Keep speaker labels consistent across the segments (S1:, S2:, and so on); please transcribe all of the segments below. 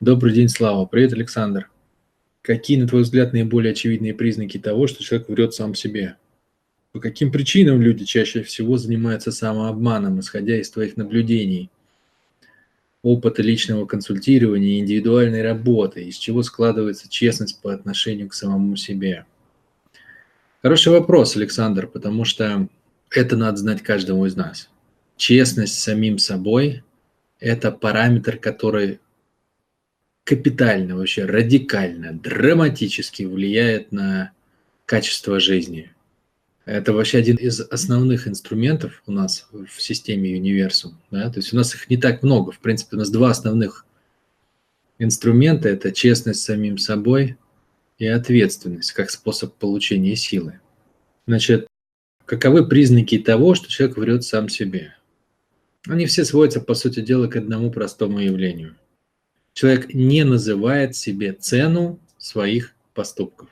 S1: Добрый день, Слава. Привет, Александр. Какие, на твой взгляд, наиболее очевидные признаки того, что человек врет сам себе? По каким причинам люди чаще всего занимаются самообманом, исходя из твоих наблюдений, опыта личного консультирования, индивидуальной работы, из чего складывается честность по отношению к самому себе? Хороший вопрос, Александр, потому что это надо знать каждому из нас. Честность самим собой – это параметр, который капитально, вообще радикально, драматически влияет на качество жизни. Это вообще один из основных инструментов у нас в системе универсум. Да? То есть у нас их не так много. В принципе, у нас два основных инструмента – это честность с самим собой и ответственность как способ получения силы. Значит, каковы признаки того, что человек врет сам себе? Они все сводятся, по сути дела, к одному простому явлению – человек не называет себе цену своих поступков.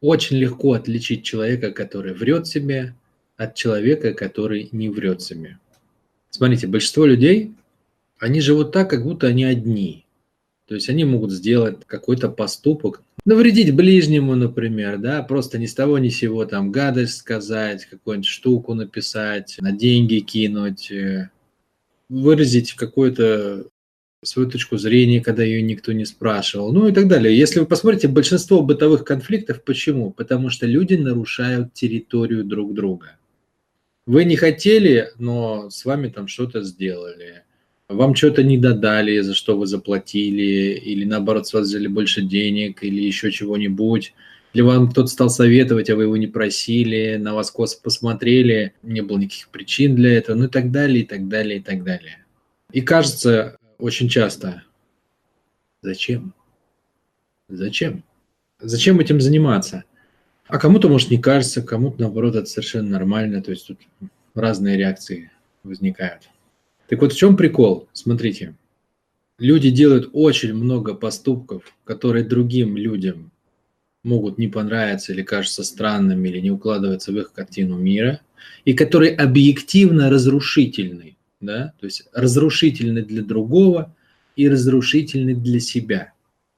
S1: Очень легко отличить человека, который врет себе, от человека, который не врет себе. Смотрите, большинство людей, они живут так, как будто они одни. То есть они могут сделать какой-то поступок, навредить ближнему, например, да, просто ни с того ни с сего там гадость сказать, какую-нибудь штуку написать, на деньги кинуть, э, выразить какой-то свою точку зрения, когда ее никто не спрашивал, ну и так далее. Если вы посмотрите, большинство бытовых конфликтов, почему? Потому что люди нарушают территорию друг друга. Вы не хотели, но с вами там что-то сделали. Вам что-то не додали, за что вы заплатили, или наоборот, с вас взяли больше денег, или еще чего-нибудь. Или вам кто-то стал советовать, а вы его не просили, на вас косо посмотрели, не было никаких причин для этого, ну и так далее, и так далее, и так далее. И кажется, очень часто. Зачем? Зачем? Зачем этим заниматься? А кому-то, может, не кажется, кому-то, наоборот, это совершенно нормально. То есть тут разные реакции возникают. Так вот, в чем прикол? Смотрите. Люди делают очень много поступков, которые другим людям могут не понравиться или кажутся странными, или не укладываются в их картину мира, и которые объективно разрушительны да, то есть разрушительный для другого и разрушительный для себя,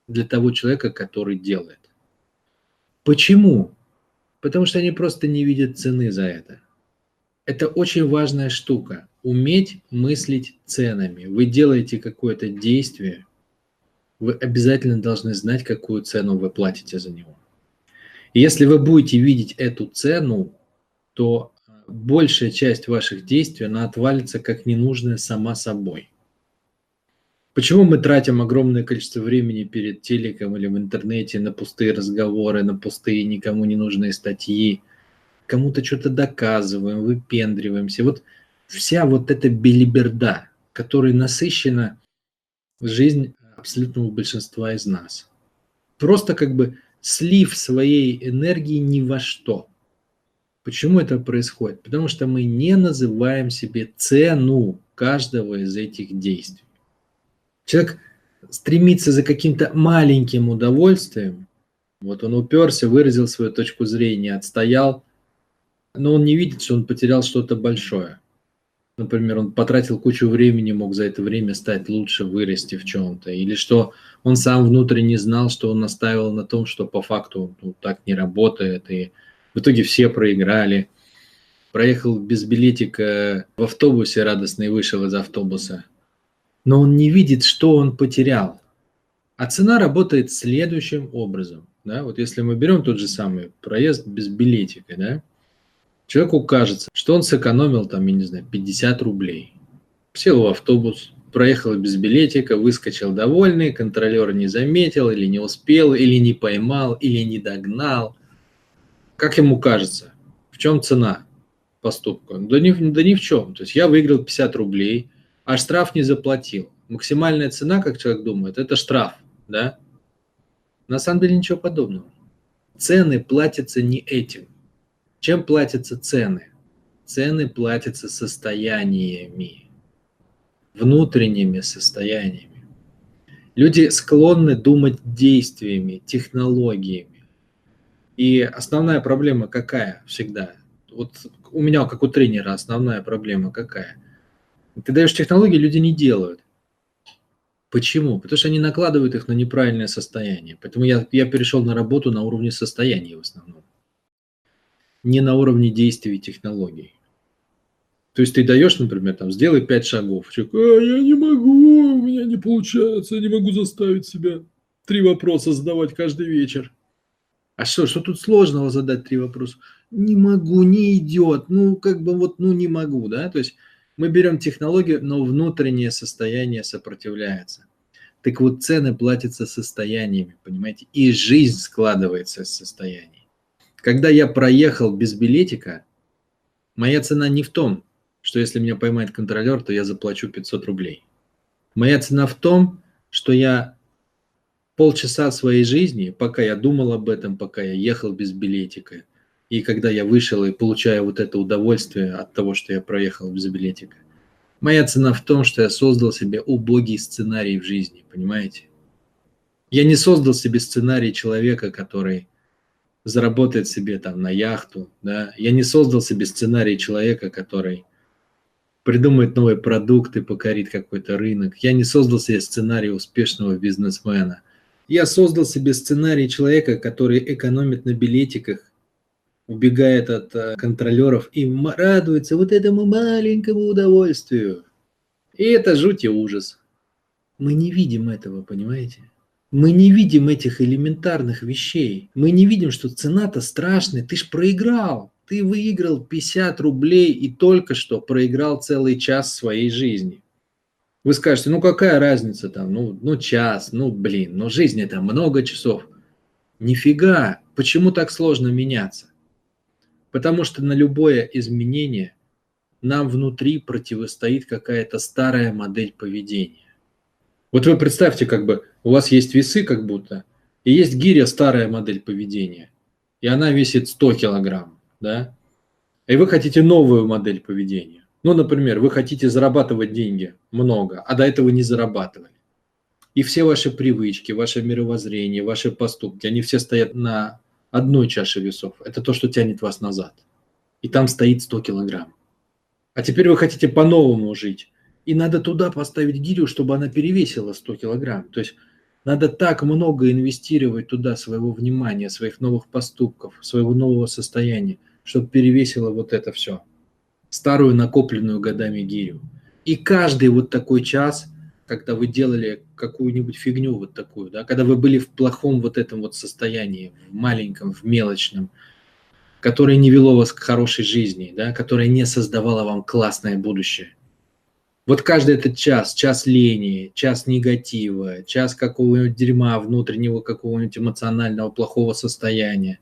S1: для того человека, который делает. Почему? Потому что они просто не видят цены за это. Это очень важная штука. Уметь мыслить ценами. Вы делаете какое-то действие, вы обязательно должны знать, какую цену вы платите за него. И если вы будете видеть эту цену, то большая часть ваших действий, она отвалится как ненужная сама собой. Почему мы тратим огромное количество времени перед телеком или в интернете на пустые разговоры, на пустые никому не нужные статьи, кому-то что-то доказываем, выпендриваемся. Вот вся вот эта белиберда, которой насыщена жизнь абсолютного большинства из нас. Просто как бы слив своей энергии ни во что – Почему это происходит? Потому что мы не называем себе цену каждого из этих действий. Человек стремится за каким-то маленьким удовольствием, вот он уперся, выразил свою точку зрения, отстоял, но он не видит, что он потерял что-то большое. Например, он потратил кучу времени, мог за это время стать лучше, вырасти в чем-то. Или что он сам внутренне знал, что он настаивал на том, что по факту ну, так не работает, и в итоге все проиграли. Проехал без билетика в автобусе радостно и вышел из автобуса. Но он не видит, что он потерял. А цена работает следующим образом. Да? Вот если мы берем тот же самый проезд без билетика, да? человеку кажется, что он сэкономил там, я не знаю, 50 рублей. Сел в автобус, проехал без билетика, выскочил довольный, контролер не заметил или не успел, или не поймал, или не догнал – как ему кажется, в чем цена поступка? Да ни, да ни в чем. То есть я выиграл 50 рублей, а штраф не заплатил. Максимальная цена, как человек думает, это штраф, да? На самом деле ничего подобного. Цены платятся не этим. Чем платятся цены? Цены платятся состояниями, внутренними состояниями. Люди склонны думать действиями, технологиями. И основная проблема какая всегда? Вот у меня, как у тренера, основная проблема какая? Ты даешь технологии, люди не делают. Почему? Потому что они накладывают их на неправильное состояние. Поэтому я, я перешел на работу на уровне состояния в основном. Не на уровне действий и технологий. То есть ты даешь, например, там, сделай пять шагов. Человек, а, я не могу, у меня не получается, я не могу заставить себя три вопроса задавать каждый вечер. А что, что тут сложного задать три вопроса? Не могу, не идет, ну, как бы вот, ну, не могу, да, то есть мы берем технологию, но внутреннее состояние сопротивляется. Так вот, цены платятся состояниями, понимаете, и жизнь складывается из состояний. Когда я проехал без билетика, моя цена не в том, что если меня поймает контролер, то я заплачу 500 рублей. Моя цена в том, что я полчаса своей жизни, пока я думал об этом, пока я ехал без билетика, и когда я вышел и получаю вот это удовольствие от того, что я проехал без билетика, моя цена в том, что я создал себе убогий сценарий в жизни, понимаете? Я не создал себе сценарий человека, который заработает себе там на яхту, да? Я не создал себе сценарий человека, который придумает новый продукт и покорит какой-то рынок. Я не создал себе сценарий успешного бизнесмена. Я создал себе сценарий человека, который экономит на билетиках, убегает от э, контролеров и радуется вот этому маленькому удовольствию. И это жуть и ужас. Мы не видим этого, понимаете? Мы не видим этих элементарных вещей. Мы не видим, что цена-то страшная. Ты ж проиграл. Ты выиграл 50 рублей и только что проиграл целый час своей жизни. Вы скажете, ну какая разница там, ну, ну час, ну блин, но жизнь это много часов. Нифига, почему так сложно меняться? Потому что на любое изменение нам внутри противостоит какая-то старая модель поведения. Вот вы представьте, как бы у вас есть весы как будто, и есть гиря старая модель поведения, и она весит 100 килограмм да, и вы хотите новую модель поведения. Ну, например, вы хотите зарабатывать деньги много, а до этого не зарабатывали. И все ваши привычки, ваше мировоззрение, ваши поступки, они все стоят на одной чаше весов. Это то, что тянет вас назад. И там стоит 100 килограмм. А теперь вы хотите по-новому жить. И надо туда поставить гирю, чтобы она перевесила 100 килограмм. То есть надо так много инвестировать туда своего внимания, своих новых поступков, своего нового состояния, чтобы перевесило вот это все. Старую накопленную годами гирю. И каждый вот такой час, когда вы делали какую-нибудь фигню вот такую, да, когда вы были в плохом вот этом вот состоянии, в маленьком, в мелочном, которое не вело вас к хорошей жизни, да, которое не создавало вам классное будущее – вот каждый этот час, час лени, час негатива, час какого-нибудь дерьма внутреннего, какого-нибудь эмоционального плохого состояния.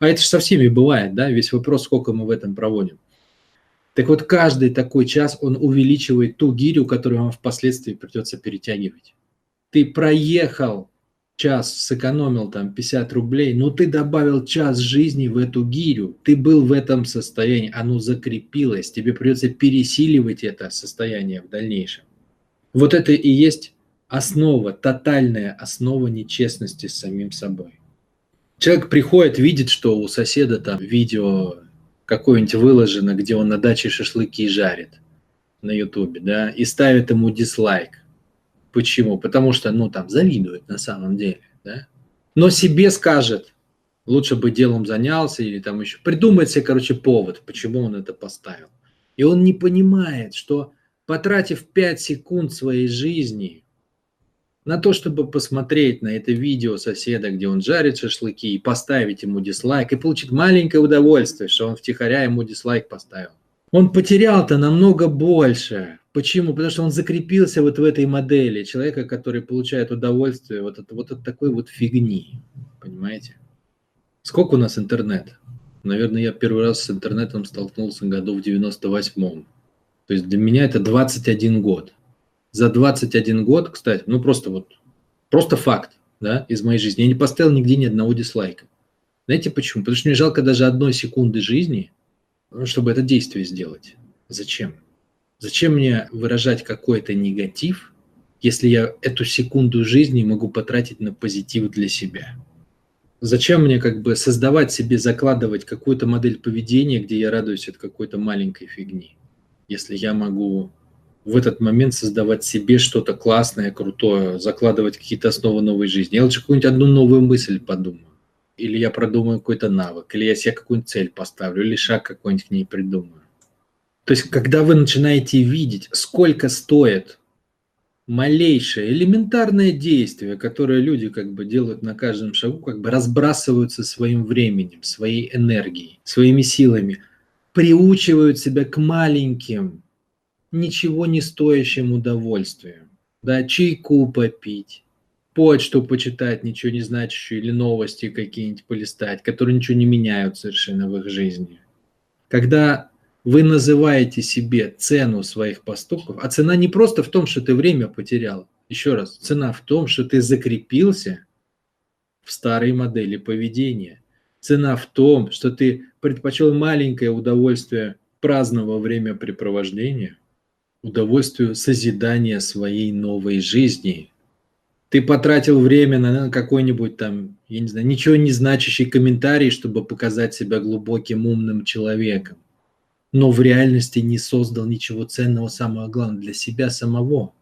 S1: А это же со всеми бывает, да? Весь вопрос, сколько мы в этом проводим. Так вот, каждый такой час, он увеличивает ту гирю, которую вам впоследствии придется перетягивать. Ты проехал час сэкономил там 50 рублей, но ты добавил час жизни в эту гирю, ты был в этом состоянии, оно закрепилось, тебе придется пересиливать это состояние в дальнейшем. Вот это и есть основа, тотальная основа нечестности с самим собой. Человек приходит, видит, что у соседа там видео какое-нибудь выложено, где он на даче шашлыки жарит на ютубе, да, и ставит ему дизлайк. Почему? Потому что, ну, там, завидует на самом деле, да? Но себе скажет, лучше бы делом занялся или там еще, придумает себе, короче, повод, почему он это поставил. И он не понимает, что потратив 5 секунд своей жизни на то, чтобы посмотреть на это видео соседа, где он жарит шашлыки, и поставить ему дизлайк, и получить маленькое удовольствие, что он втихаря ему дизлайк поставил. Он потерял-то намного больше, Почему? Потому что он закрепился вот в этой модели человека, который получает удовольствие вот от, вот от такой вот фигни. Понимаете? Сколько у нас интернет? Наверное, я первый раз с интернетом столкнулся году в 98-м. То есть для меня это 21 год. За 21 год, кстати, ну просто вот, просто факт, да, из моей жизни. Я не поставил нигде ни одного дизлайка. Знаете почему? Потому что мне жалко даже одной секунды жизни, чтобы это действие сделать. Зачем? Зачем мне выражать какой-то негатив, если я эту секунду жизни могу потратить на позитив для себя? Зачем мне как бы создавать себе, закладывать какую-то модель поведения, где я радуюсь от какой-то маленькой фигни, если я могу в этот момент создавать себе что-то классное, крутое, закладывать какие-то основы новой жизни. Я лучше какую-нибудь одну новую мысль подумаю. Или я продумаю какой-то навык, или я себе какую-нибудь цель поставлю, или шаг какой-нибудь к ней придумаю. То есть, когда вы начинаете видеть, сколько стоит малейшее элементарное действие, которое люди как бы делают на каждом шагу, как бы разбрасываются своим временем, своей энергией, своими силами, приучивают себя к маленьким, ничего не стоящим удовольствиям. Да, чайку попить, почту почитать, ничего не значащую, или новости какие-нибудь полистать, которые ничего не меняют совершенно в их жизни. Когда вы называете себе цену своих поступков, а цена не просто в том, что ты время потерял. Еще раз, цена в том, что ты закрепился в старой модели поведения. Цена в том, что ты предпочел маленькое удовольствие праздного времяпрепровождения, удовольствию созидания своей новой жизни. Ты потратил время на какой-нибудь там, я не знаю, ничего не значащий комментарий, чтобы показать себя глубоким умным человеком но в реальности не создал ничего ценного, самого главного, для себя самого.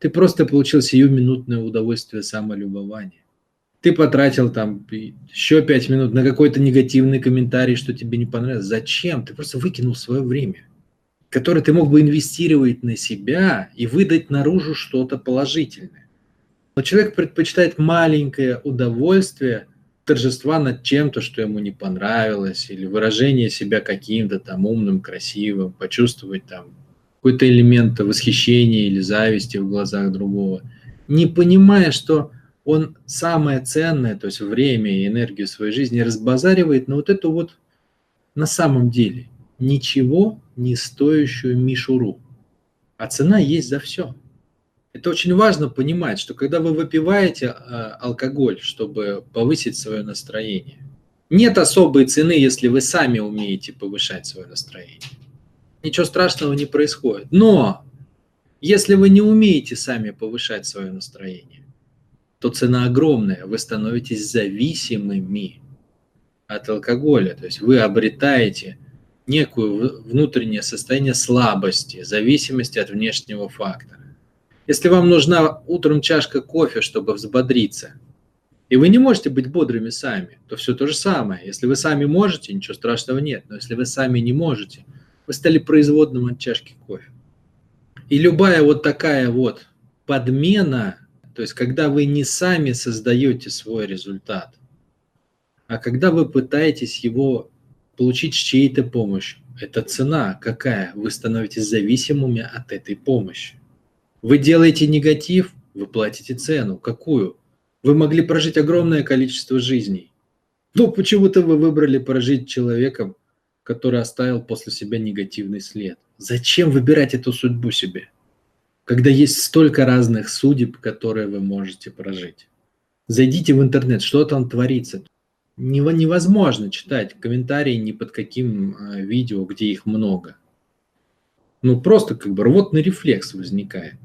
S1: Ты просто получил сиюминутное удовольствие самолюбования. Ты потратил там еще пять минут на какой-то негативный комментарий, что тебе не понравилось. Зачем? Ты просто выкинул свое время, которое ты мог бы инвестировать на себя и выдать наружу что-то положительное. Но человек предпочитает маленькое удовольствие – торжества над чем-то, что ему не понравилось, или выражение себя каким-то там умным, красивым, почувствовать там какой-то элемент восхищения или зависти в глазах другого, не понимая, что он самое ценное, то есть время и энергию своей жизни разбазаривает на вот эту вот на самом деле ничего не стоящую мишуру. А цена есть за все. Это очень важно понимать, что когда вы выпиваете э, алкоголь, чтобы повысить свое настроение, нет особой цены, если вы сами умеете повышать свое настроение. Ничего страшного не происходит. Но если вы не умеете сами повышать свое настроение, то цена огромная. Вы становитесь зависимыми от алкоголя. То есть вы обретаете некую внутреннее состояние слабости, зависимости от внешнего фактора. Если вам нужна утром чашка кофе, чтобы взбодриться, и вы не можете быть бодрыми сами, то все то же самое. Если вы сами можете, ничего страшного нет. Но если вы сами не можете, вы стали производным от чашки кофе. И любая вот такая вот подмена, то есть когда вы не сами создаете свой результат, а когда вы пытаетесь его получить чьей-то помощью, это цена какая? Вы становитесь зависимыми от этой помощи. Вы делаете негатив, вы платите цену. Какую? Вы могли прожить огромное количество жизней. Но почему-то вы выбрали прожить человеком, который оставил после себя негативный след. Зачем выбирать эту судьбу себе, когда есть столько разных судеб, которые вы можете прожить? Зайдите в интернет, что там творится. Невозможно читать комментарии ни под каким а, видео, где их много. Ну, просто как бы рвотный рефлекс возникает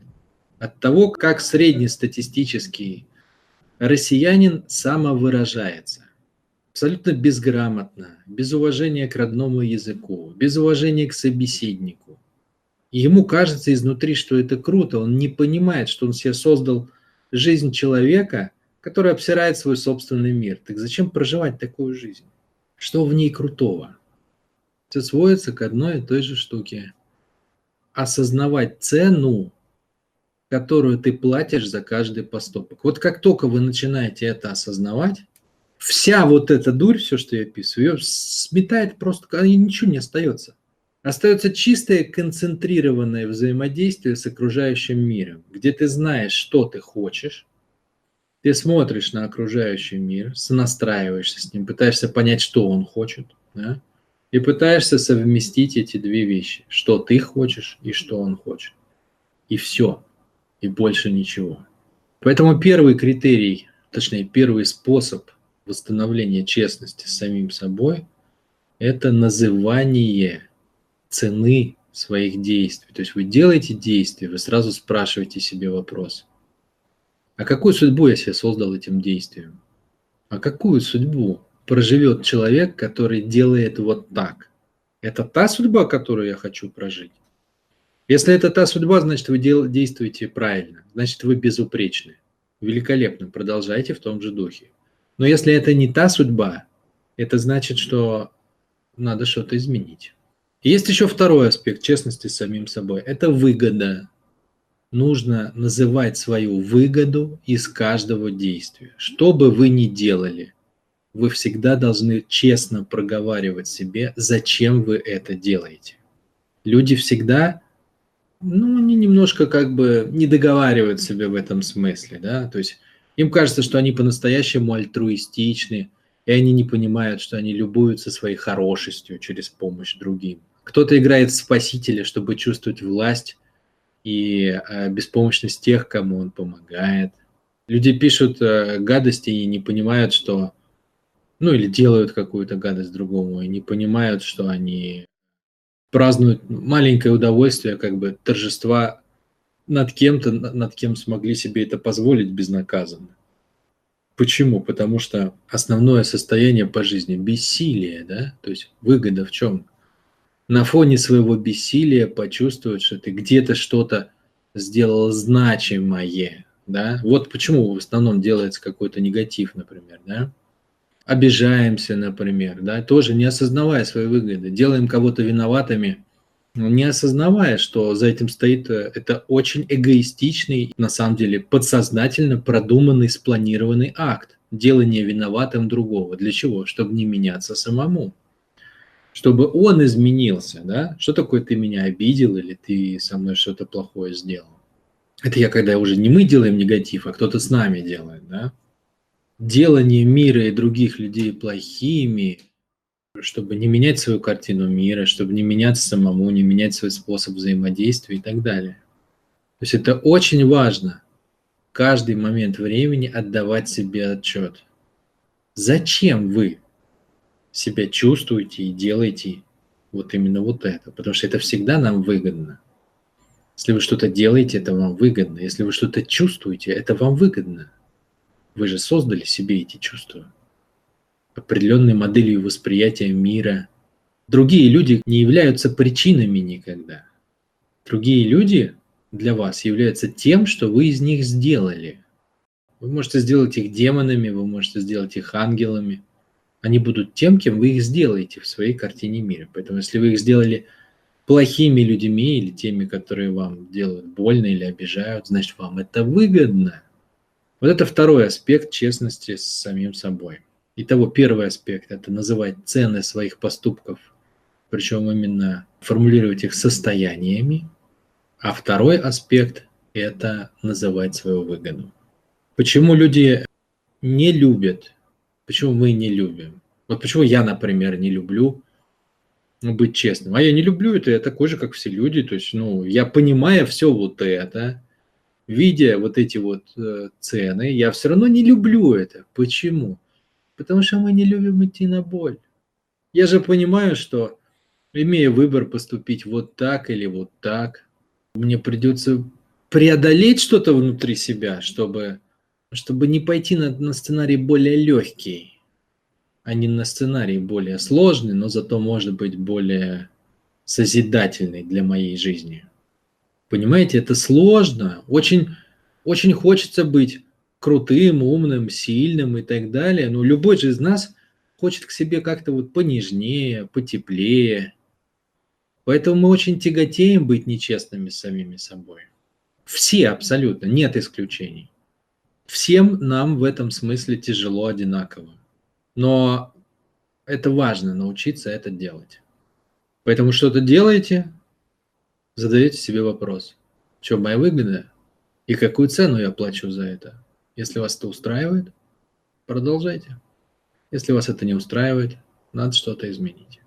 S1: от того, как среднестатистический россиянин самовыражается. Абсолютно безграмотно, без уважения к родному языку, без уважения к собеседнику. Ему кажется изнутри, что это круто. Он не понимает, что он себе создал жизнь человека, который обсирает свой собственный мир. Так зачем проживать такую жизнь? Что в ней крутого? Все сводится к одной и той же штуке. Осознавать цену которую ты платишь за каждый поступок. Вот как только вы начинаете это осознавать, вся вот эта дурь, все, что я описываю, ее сметает просто, ничего не остается. Остается чистое концентрированное взаимодействие с окружающим миром, где ты знаешь, что ты хочешь, ты смотришь на окружающий мир, сонастраиваешься с ним, пытаешься понять, что он хочет, да? и пытаешься совместить эти две вещи, что ты хочешь и что он хочет. И все и больше ничего. Поэтому первый критерий, точнее первый способ восстановления честности с самим собой – это называние цены своих действий. То есть вы делаете действие, вы сразу спрашиваете себе вопрос. А какую судьбу я себе создал этим действием? А какую судьбу проживет человек, который делает вот так? Это та судьба, которую я хочу прожить? Если это та судьба, значит, вы действуете правильно, значит, вы безупречны. Великолепно, продолжайте в том же духе. Но если это не та судьба, это значит, что надо что-то изменить. Есть еще второй аспект честности с самим собой. Это выгода. Нужно называть свою выгоду из каждого действия. Что бы вы ни делали, вы всегда должны честно проговаривать себе, зачем вы это делаете. Люди всегда, ну, они немножко как бы не договаривают себе в этом смысле, да, то есть им кажется, что они по-настоящему альтруистичны, и они не понимают, что они любуются своей хорошестью через помощь другим. Кто-то играет в спасителя, чтобы чувствовать власть и э, беспомощность тех, кому он помогает. Люди пишут э, гадости и не понимают, что ну или делают какую-то гадость другому, и не понимают, что они празднуют маленькое удовольствие, как бы торжества над кем-то, над кем смогли себе это позволить безнаказанно. Почему? Потому что основное состояние по жизни – бессилие, да? То есть выгода в чем? На фоне своего бессилия почувствовать, что ты где-то что-то сделал значимое, да? Вот почему в основном делается какой-то негатив, например, да? обижаемся, например, да, тоже не осознавая своей выгоды, делаем кого-то виноватыми, не осознавая, что за этим стоит э, это очень эгоистичный, на самом деле подсознательно продуманный, спланированный акт делания виноватым другого. Для чего? Чтобы не меняться самому. Чтобы он изменился, да? Что такое ты меня обидел или ты со мной что-то плохое сделал? Это я когда уже не мы делаем негатив, а кто-то с нами делает, да? делание мира и других людей плохими, чтобы не менять свою картину мира, чтобы не меняться самому, не менять свой способ взаимодействия и так далее. То есть это очень важно каждый момент времени отдавать себе отчет. Зачем вы себя чувствуете и делаете вот именно вот это? Потому что это всегда нам выгодно. Если вы что-то делаете, это вам выгодно. Если вы что-то чувствуете, это вам выгодно. Вы же создали себе эти чувства, определенной моделью восприятия мира. Другие люди не являются причинами никогда. Другие люди для вас являются тем, что вы из них сделали. Вы можете сделать их демонами, вы можете сделать их ангелами. Они будут тем, кем вы их сделаете в своей картине мира. Поэтому если вы их сделали плохими людьми или теми, которые вам делают больно или обижают, значит вам это выгодно. Вот это второй аспект честности с самим собой. Итого, первый аспект – это называть цены своих поступков, причем именно формулировать их состояниями. А второй аспект – это называть свою выгоду. Почему люди не любят, почему мы не любим? Вот почему я, например, не люблю ну, быть честным. А я не люблю это, я такой же, как все люди. То есть, ну, я понимаю все вот это, видя вот эти вот э, цены, я все равно не люблю это. Почему? Потому что мы не любим идти на боль. Я же понимаю, что имея выбор поступить вот так или вот так, мне придется преодолеть что-то внутри себя, чтобы, чтобы не пойти на, на сценарий более легкий, а не на сценарий более сложный, но зато может быть более созидательный для моей жизни. Понимаете, это сложно. Очень, очень хочется быть крутым, умным, сильным и так далее. Но любой же из нас хочет к себе как-то вот понежнее, потеплее. Поэтому мы очень тяготеем быть нечестными с самими собой. Все абсолютно, нет исключений. Всем нам в этом смысле тяжело одинаково. Но это важно, научиться это делать. Поэтому что-то делаете, задаете себе вопрос, что моя выгода и какую цену я плачу за это. Если вас это устраивает, продолжайте. Если вас это не устраивает, надо что-то изменить.